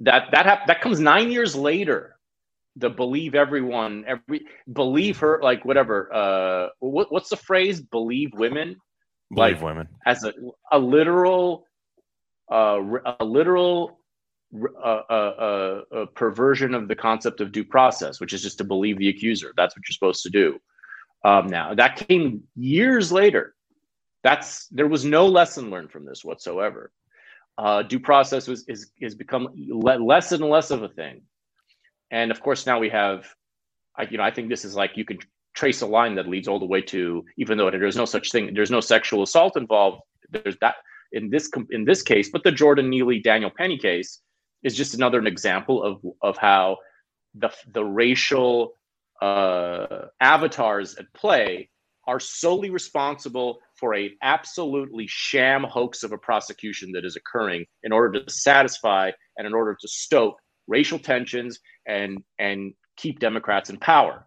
that that hap- that comes nine years later. The believe everyone, every believe her, like whatever. Uh, what, what's the phrase? Believe women. Believe like, women as a a literal, uh, a literal a, a, a, perversion of the concept of due process, which is just to believe the accuser. That's what you're supposed to do. Um, now that came years later. That's there was no lesson learned from this whatsoever. Uh, due process was is is become le- less and less of a thing, and of course now we have, I, you know, I think this is like you can trace a line that leads all the way to even though there's no such thing, there's no sexual assault involved. There's that in this in this case, but the Jordan Neely Daniel Penny case is just another an example of of how the the racial uh, avatars at play are solely responsible for a absolutely sham hoax of a prosecution that is occurring in order to satisfy and in order to stoke racial tensions and and keep Democrats in power.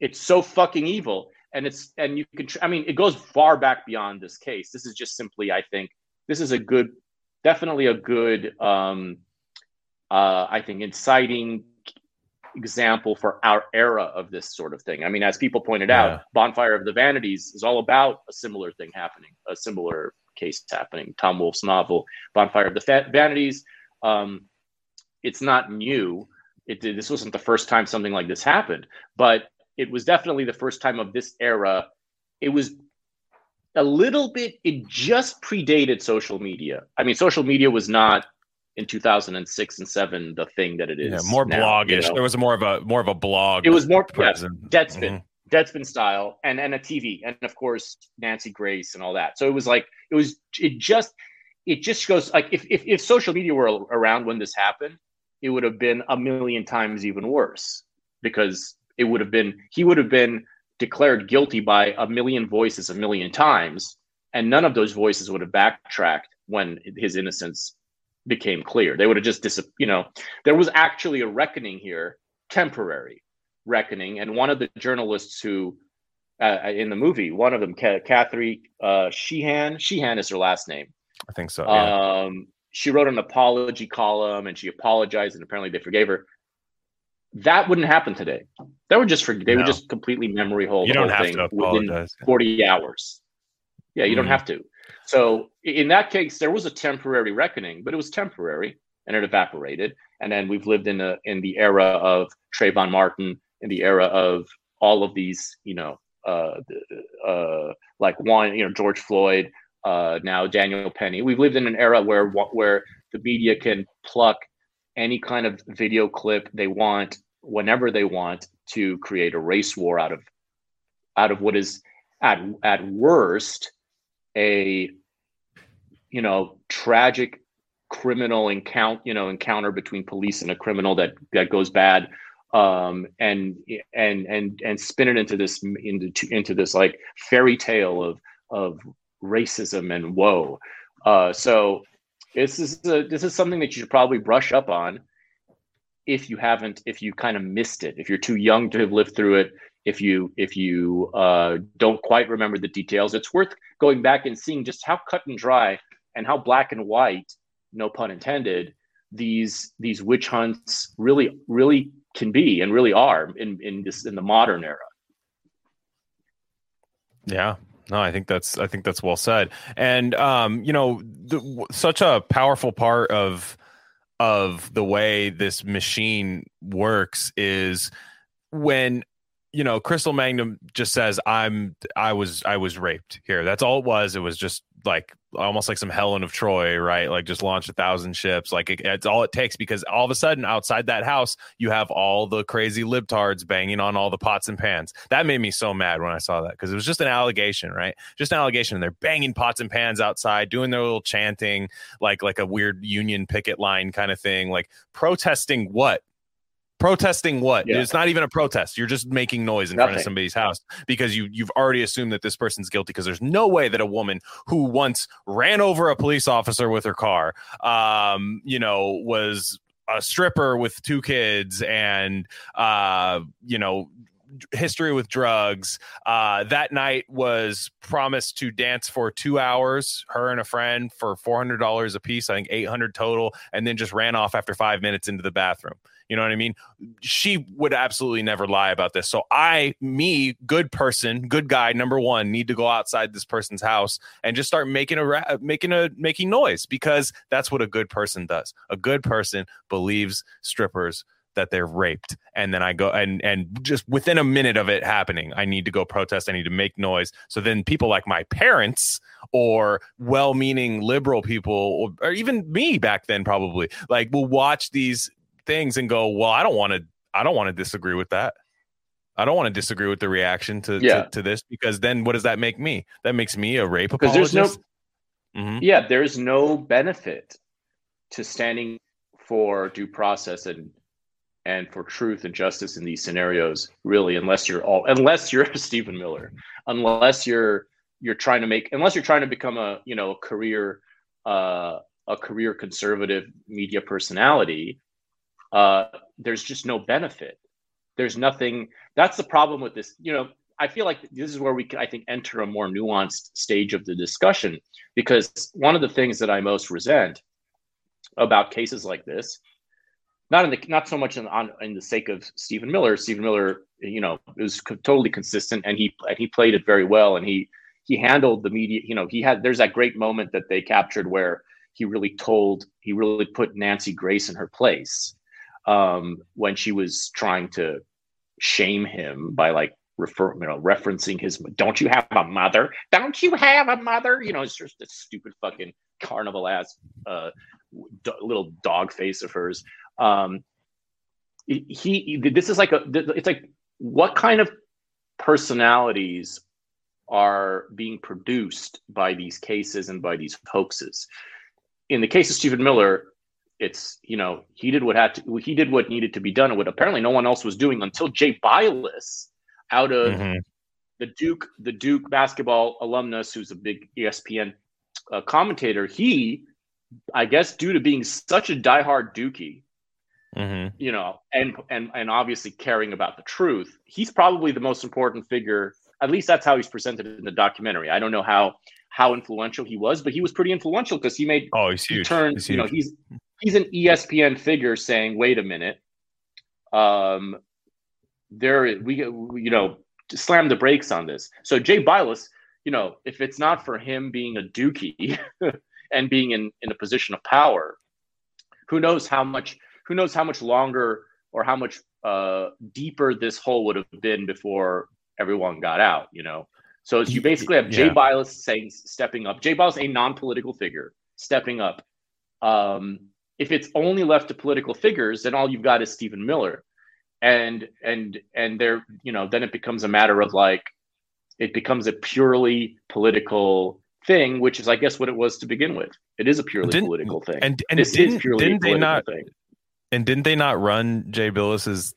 It's so fucking evil, and it's and you can. I mean, it goes far back beyond this case. This is just simply, I think, this is a good, definitely a good um, uh, I think, inciting example for our era of this sort of thing. I mean, as people pointed yeah. out, Bonfire of the Vanities is all about a similar thing happening, a similar case happening. Tom Wolfe's novel, Bonfire of the Fa- Vanities. Um, it's not new. It, this wasn't the first time something like this happened, but it was definitely the first time of this era. It was a little bit, it just predated social media. I mean, social media was not in 2006 and 7 the thing that it is yeah, more now, bloggish you know? there was more of a more of a blog it was more yeah, deadspin mm-hmm. deadspin style and and a tv and of course nancy grace and all that so it was like it was it just it just goes like if if, if social media were around when this happened it would have been a million times even worse because it would have been he would have been declared guilty by a million voices a million times and none of those voices would have backtracked when his innocence became clear. They would have just dis- you know, there was actually a reckoning here, temporary reckoning, and one of the journalists who uh, in the movie, one of them, Catherine uh, Sheehan, Sheehan is her last name. I think so. Yeah. Um, she wrote an apology column and she apologized, and apparently they forgave her. That wouldn't happen today. They would just forget. They no. would just completely memory hold you the whole thing within forty hours. Yeah, you mm. don't have to. So in that case, there was a temporary reckoning, but it was temporary and it evaporated. And then we've lived in a in the era of Trayvon Martin, in the era of all of these, you know, uh, uh, like one, you know, George Floyd, uh, now Daniel Penny. We've lived in an era where where the media can pluck any kind of video clip they want whenever they want to create a race war out of out of what is at at worst a you know tragic criminal encounter you know encounter between police and a criminal that that goes bad um and and and and spin it into this into into this like fairy tale of of racism and woe. Uh so this is a, this is something that you should probably brush up on if you haven't if you kind of missed it if you're too young to have lived through it if you if you uh, don't quite remember the details it's worth going back and seeing just how cut and dry and how black and white no pun intended these these witch hunts really really can be and really are in in this in the modern era. Yeah. No i think that's i think that's well said. And um you know the, such a powerful part of of the way this machine works is when you know, Crystal Mangum just says, "I'm, I was, I was raped." Here, that's all it was. It was just like almost like some Helen of Troy, right? Like just launch a thousand ships. Like it, it's all it takes because all of a sudden outside that house, you have all the crazy libtards banging on all the pots and pans. That made me so mad when I saw that because it was just an allegation, right? Just an allegation. And they're banging pots and pans outside, doing their little chanting, like like a weird union picket line kind of thing, like protesting what? Protesting what yeah. it's not even a protest you're just making noise in Nothing. front of somebody's house because you you've already assumed that this person's guilty because there's no way that a woman who once ran over a police officer with her car um you know was a stripper with two kids and uh you know history with drugs. Uh, that night was promised to dance for two hours, her and a friend for four hundred dollars a piece. I think eight hundred total, and then just ran off after five minutes into the bathroom. You know what I mean? She would absolutely never lie about this. So I, me, good person, good guy, number one, need to go outside this person's house and just start making a making a making noise because that's what a good person does. A good person believes strippers that they're raped and then i go and and just within a minute of it happening i need to go protest i need to make noise so then people like my parents or well-meaning liberal people or, or even me back then probably like will watch these things and go well i don't want to i don't want to disagree with that I don't want to disagree with the reaction to, yeah. to, to this because then what does that make me? That makes me a rape apologist. There's no, mm-hmm. Yeah, there's no benefit to standing for due process and and for truth and justice in these scenarios really unless you're all unless you're Stephen Miller unless you're you're trying to make unless you're trying to become a you know a career uh, a career conservative media personality uh, there's just no benefit. There's nothing that's the problem with this you know I feel like this is where we can, I think enter a more nuanced stage of the discussion because one of the things that I most resent about cases like this not in the not so much in, on in the sake of Stephen Miller. Stephen Miller, you know, was co- totally consistent, and he and he played it very well, and he he handled the media. You know, he had there's that great moment that they captured where he really told he really put Nancy Grace in her place um, when she was trying to shame him by like refer you know referencing his don't you have a mother don't you have a mother you know it's just a stupid fucking carnival ass uh, little dog face of hers um, he, this is like a it's like what kind of personalities are being produced by these cases and by these hoaxes in the case of stephen miller it's you know he did what had to he did what needed to be done and what apparently no one else was doing until jay bilas out of mm-hmm. the duke the duke basketball alumnus who's a big espn uh, commentator he i guess due to being such a diehard dookie mm-hmm. you know, and and and obviously caring about the truth. He's probably the most important figure. At least that's how he's presented in the documentary. I don't know how how influential he was, but he was pretty influential because he made oh he's huge. He turned, he's you know, he's he's an ESPN figure saying, "Wait a minute, um, there we you know slam the brakes on this." So Jay Bilas, you know, if it's not for him being a dookie and being in in a position of power, who knows how much who knows how much longer or how much uh, deeper this hole would have been before everyone got out, you know? So you basically have Jay yeah. Bilas saying, stepping up. Jay Bilas, a non-political figure, stepping up. Um, if it's only left to political figures, then all you've got is Stephen Miller, and and and there, you know, then it becomes a matter of like, it becomes a purely political thing, which is, I guess, what it was to begin with. It is a purely didn't, political thing. And and this didn't, didn't they not? Thing. And didn't they not run Jay Bilas's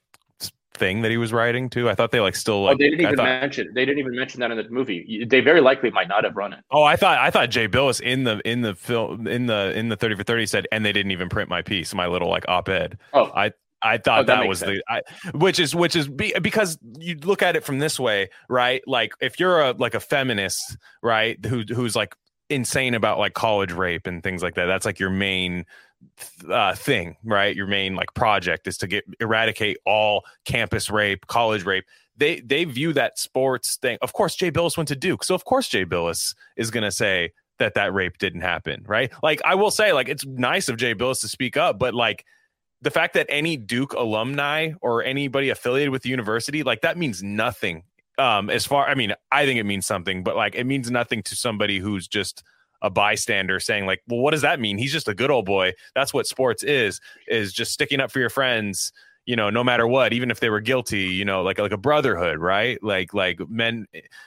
thing that he was writing too? I thought they like still like. Oh, they didn't even thought, mention. They didn't even mention that in the movie. They very likely might not have run it. Oh, I thought I thought Jay Bilas in the in the film in the in the thirty for thirty said, and they didn't even print my piece, my little like op ed. Oh, I I thought oh, that, that was sense. the I, which is which is be, because you look at it from this way, right? Like if you're a like a feminist, right, who who's like insane about like college rape and things like that. That's like your main uh, thing, right? Your main like project is to get eradicate all campus rape, college rape. They they view that sports thing. Of course, Jay Bilas went to Duke, so of course Jay Bilas is going to say that that rape didn't happen, right? Like I will say, like it's nice of Jay Bilas to speak up, but like the fact that any Duke alumni or anybody affiliated with the university, like that means nothing. Um, as far, I mean, I think it means something, but like it means nothing to somebody who's just a bystander saying like, well, what does that mean? He's just a good old boy. That's what sports is, is just sticking up for your friends, you know, no matter what, even if they were guilty, you know, like like a brotherhood, right? Like like men,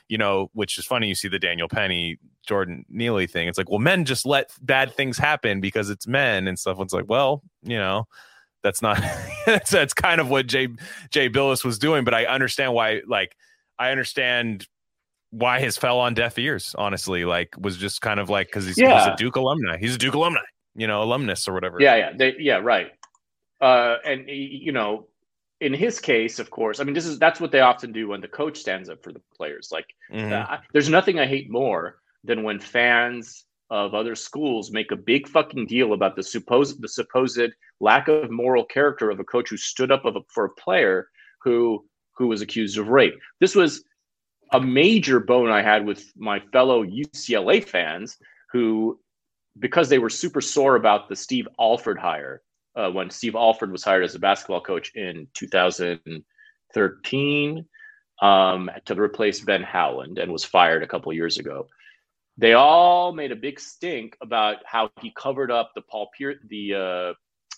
you know, which is funny. You see the Daniel Penny, Jordan Neely thing. It's like, well, men just let bad things happen because it's men and stuff. It's like, well, you know, that's not that's, that's kind of what Jay Jay Bilas was doing. But I understand why, like, I understand why his fell on deaf ears. Honestly, like was just kind of like because he's, yeah. he's, a Duke alumni. He's a Duke alumni, you know, alumnus or whatever. Yeah, yeah, they, yeah, right. Uh, and you know, in his case, of course, I mean, this is that's what they often do when the coach stands up for the players. Like, mm-hmm. uh, there's nothing I hate more than when fans of other schools make a big fucking deal about the supposed the supposed lack of moral character of a coach who stood up a, for a player who who was accused of rape. This was a major bone I had with my fellow UCLA fans who, because they were super sore about the Steve Alford hire, uh, when Steve Alford was hired as a basketball coach in 2013 um, to replace Ben Howland and was fired a couple years ago. They all made a big stink about how he covered up the Paul Pierce, the uh,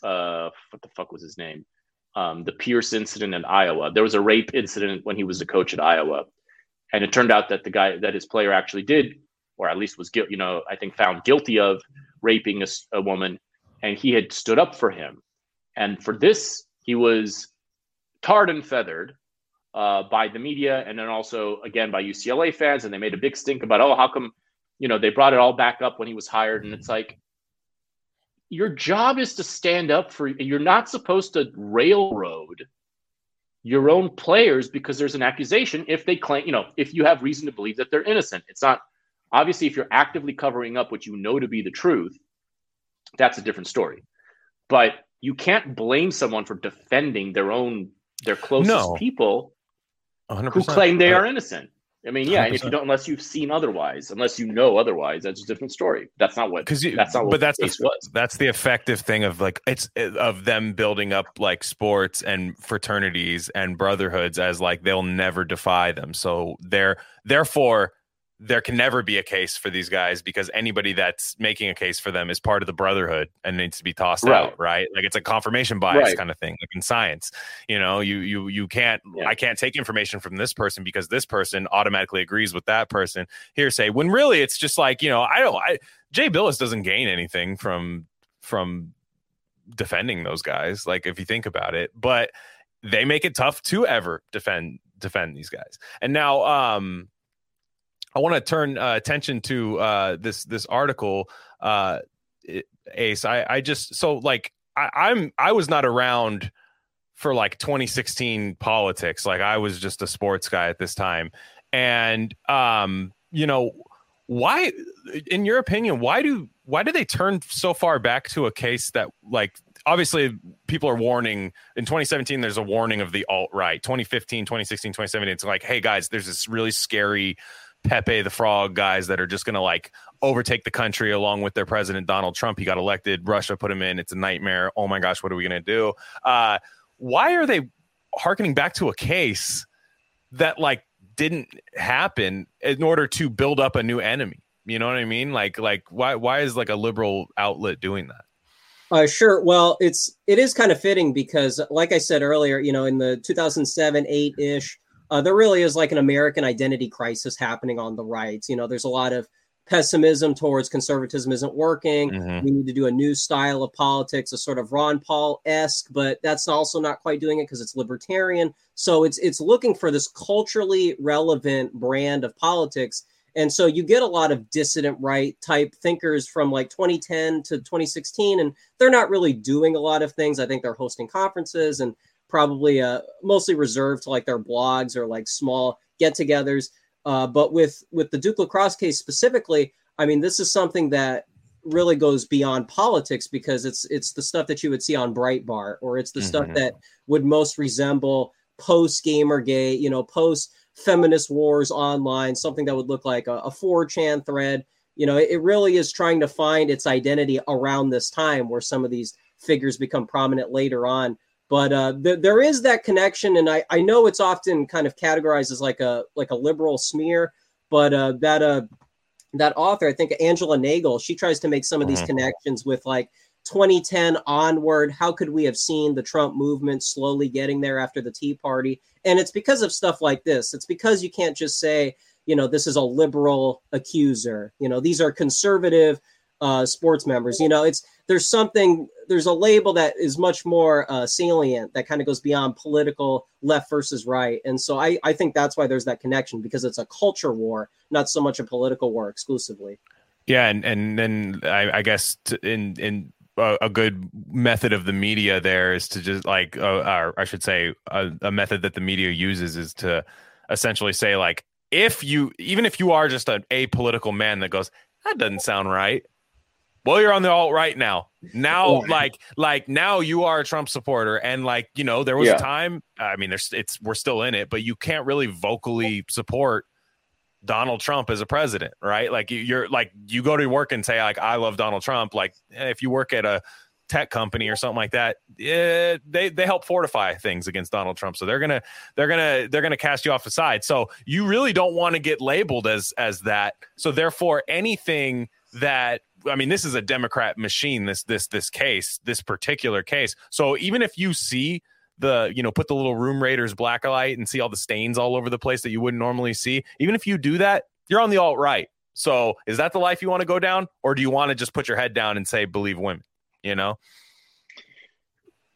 uh, what the fuck was his name? Um, the Pierce incident in Iowa. There was a rape incident when he was a coach at Iowa, and it turned out that the guy that his player actually did, or at least was guilty. You know, I think found guilty of raping a, a woman and he had stood up for him. And for this, he was tarred and feathered uh, by the media and then also, again, by UCLA fans. And they made a big stink about, oh, how come, you know, they brought it all back up when he was hired. And it's like, your job is to stand up for, you're not supposed to railroad your own players because there's an accusation if they claim, you know, if you have reason to believe that they're innocent. It's not, obviously, if you're actively covering up what you know to be the truth, that's a different story. But you can't blame someone for defending their own their closest no. people 100%. who claim they are innocent. I mean, yeah, and if you don't, unless you've seen otherwise, unless you know otherwise, that's a different story. That's not what because that's not. but that's the, was. that's the effective thing of like it's of them building up like sports and fraternities and brotherhoods as like they'll never defy them. So they're therefore there can never be a case for these guys because anybody that's making a case for them is part of the brotherhood and needs to be tossed right. out right like it's a confirmation bias right. kind of thing like in science you know you you you can't yeah. i can't take information from this person because this person automatically agrees with that person hearsay when really it's just like you know i don't i jay Bilas doesn't gain anything from from defending those guys like if you think about it but they make it tough to ever defend defend these guys and now um I want to turn uh, attention to uh, this this article, uh, Ace. I, I just so like I, I'm I was not around for like 2016 politics. Like I was just a sports guy at this time, and um, you know why, in your opinion, why do why do they turn so far back to a case that like obviously people are warning in 2017 there's a warning of the alt right 2015 2016 2017 it's like hey guys there's this really scary Pepe the Frog guys that are just going to like overtake the country along with their president Donald Trump. He got elected. Russia put him in. It's a nightmare. Oh my gosh, what are we going to do? Uh, why are they harkening back to a case that like didn't happen in order to build up a new enemy? You know what I mean? Like like why why is like a liberal outlet doing that? Uh, sure. Well, it's it is kind of fitting because, like I said earlier, you know, in the 2007 eight ish uh, there really is like an American identity crisis happening on the right. You know, there's a lot of pessimism towards conservatism isn't working. Mm-hmm. We need to do a new style of politics, a sort of Ron Paul esque, but that's also not quite doing it because it's libertarian. So it's it's looking for this culturally relevant brand of politics. And so you get a lot of dissident right type thinkers from like 2010 to 2016, and they're not really doing a lot of things. I think they're hosting conferences and probably uh, mostly reserved to like their blogs or like small get-togethers. Uh, but with with the Duke lacrosse case specifically, I mean, this is something that really goes beyond politics because it's it's the stuff that you would see on Breitbart or it's the mm-hmm. stuff that would most resemble post Gamergate, you know, post feminist wars online, something that would look like a, a 4chan thread. You know, it, it really is trying to find its identity around this time where some of these figures become prominent later on but uh, th- there is that connection, and I, I know it's often kind of categorized as like a like a liberal smear, but uh, that uh, that author, I think Angela Nagle, she tries to make some of these mm-hmm. connections with like 2010 onward. How could we have seen the Trump movement slowly getting there after the Tea Party? And it's because of stuff like this. It's because you can't just say, you know, this is a liberal accuser. You know, these are conservative uh, sports members. You know, it's there's something there's a label that is much more uh, salient that kind of goes beyond political left versus right, and so I I think that's why there's that connection because it's a culture war, not so much a political war exclusively. Yeah, and and then I, I guess in in a, good method of the media there is to just like, uh, or I should say, a, a method that the media uses is to essentially say like, if you even if you are just an apolitical man that goes, that doesn't sound right. Well, you're on the alt right now. Now, like, like now you are a Trump supporter, and like you know, there was yeah. a time. I mean, there's it's we're still in it, but you can't really vocally support Donald Trump as a president, right? Like you're like you go to work and say like I love Donald Trump. Like eh, if you work at a tech company or something like that, eh, they they help fortify things against Donald Trump. So they're gonna they're gonna they're gonna cast you off the side. So you really don't want to get labeled as as that. So therefore, anything that I mean, this is a Democrat machine. This this this case, this particular case. So even if you see the you know put the little room raiders black light and see all the stains all over the place that you wouldn't normally see even if you do that you're on the alt right so is that the life you want to go down or do you want to just put your head down and say believe women you know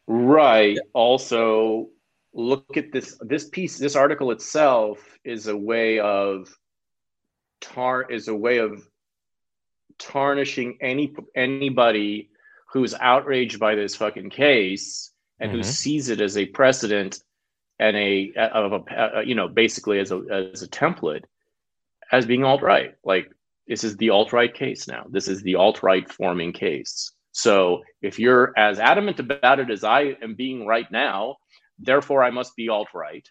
right also look at this this piece this article itself is a way of tar is a way of tarnishing any anybody who's outraged by this fucking case and mm-hmm. who sees it as a precedent and a of a, a, you know basically as a as a template as being alt right. Like this is the alt right case now. This is the alt right forming case. So if you're as adamant about it as I am being right now, therefore I must be alt right.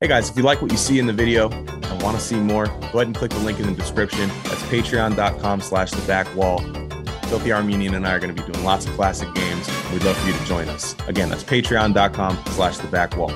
Hey guys, if you like what you see in the video and want to see more, go ahead and click the link in the description. That's patreon.com slash the back wall. Filthy Armenian and I are going to be doing lots of classic games. We'd love for you to join us. Again, that's patreon.com slash the back wall.